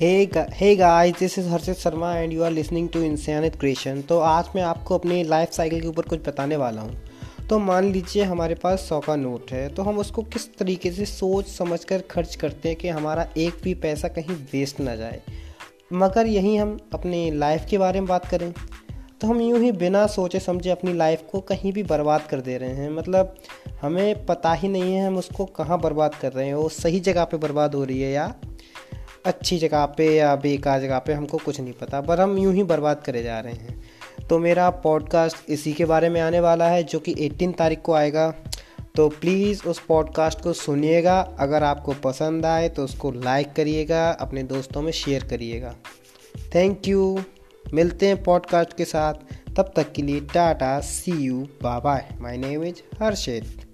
Hey hey guys this is Harshit Sharma and you are listening to Insaniyat creation तो आज मैं आपको अपनी लाइफ साइकिल के ऊपर कुछ बताने वाला हूँ। तो मान लीजिए हमारे पास सौ का नोट है तो हम उसको किस तरीके से सोच समझ कर खर्च करते हैं कि हमारा एक भी पैसा कहीं वेस्ट ना जाए। मगर यहीं हम अपनी लाइफ के बारे में बात करें। तो हम यूँ ही बिना सोचे समझे अपनी लाइफ को कहीं भी बर्बाद कर दे रहे हैं। मतलब हमें पता ही नहीं है हम उसको कहाँ बर्बाद कर रहे हैं। वो सही जगह पे बर्बाद हो रही है या अच्छी जगह पे या बेकार जगह पे हमको कुछ नहीं पता, पर हम यूँ ही बर्बाद करे जा रहे हैं। तो मेरा पॉडकास्ट इसी के बारे में आने वाला है, जो कि 18 तारीख को आएगा। तो प्लीज़ उस पॉडकास्ट को सुनिएगा, अगर आपको पसंद आए तो उसको लाइक करिएगा, अपने दोस्तों में शेयर करिएगा। थैंक यू मिलते हैं पॉडकास्ट के साथ। तब तक के लिए Tata see you bye bye my name is Harshit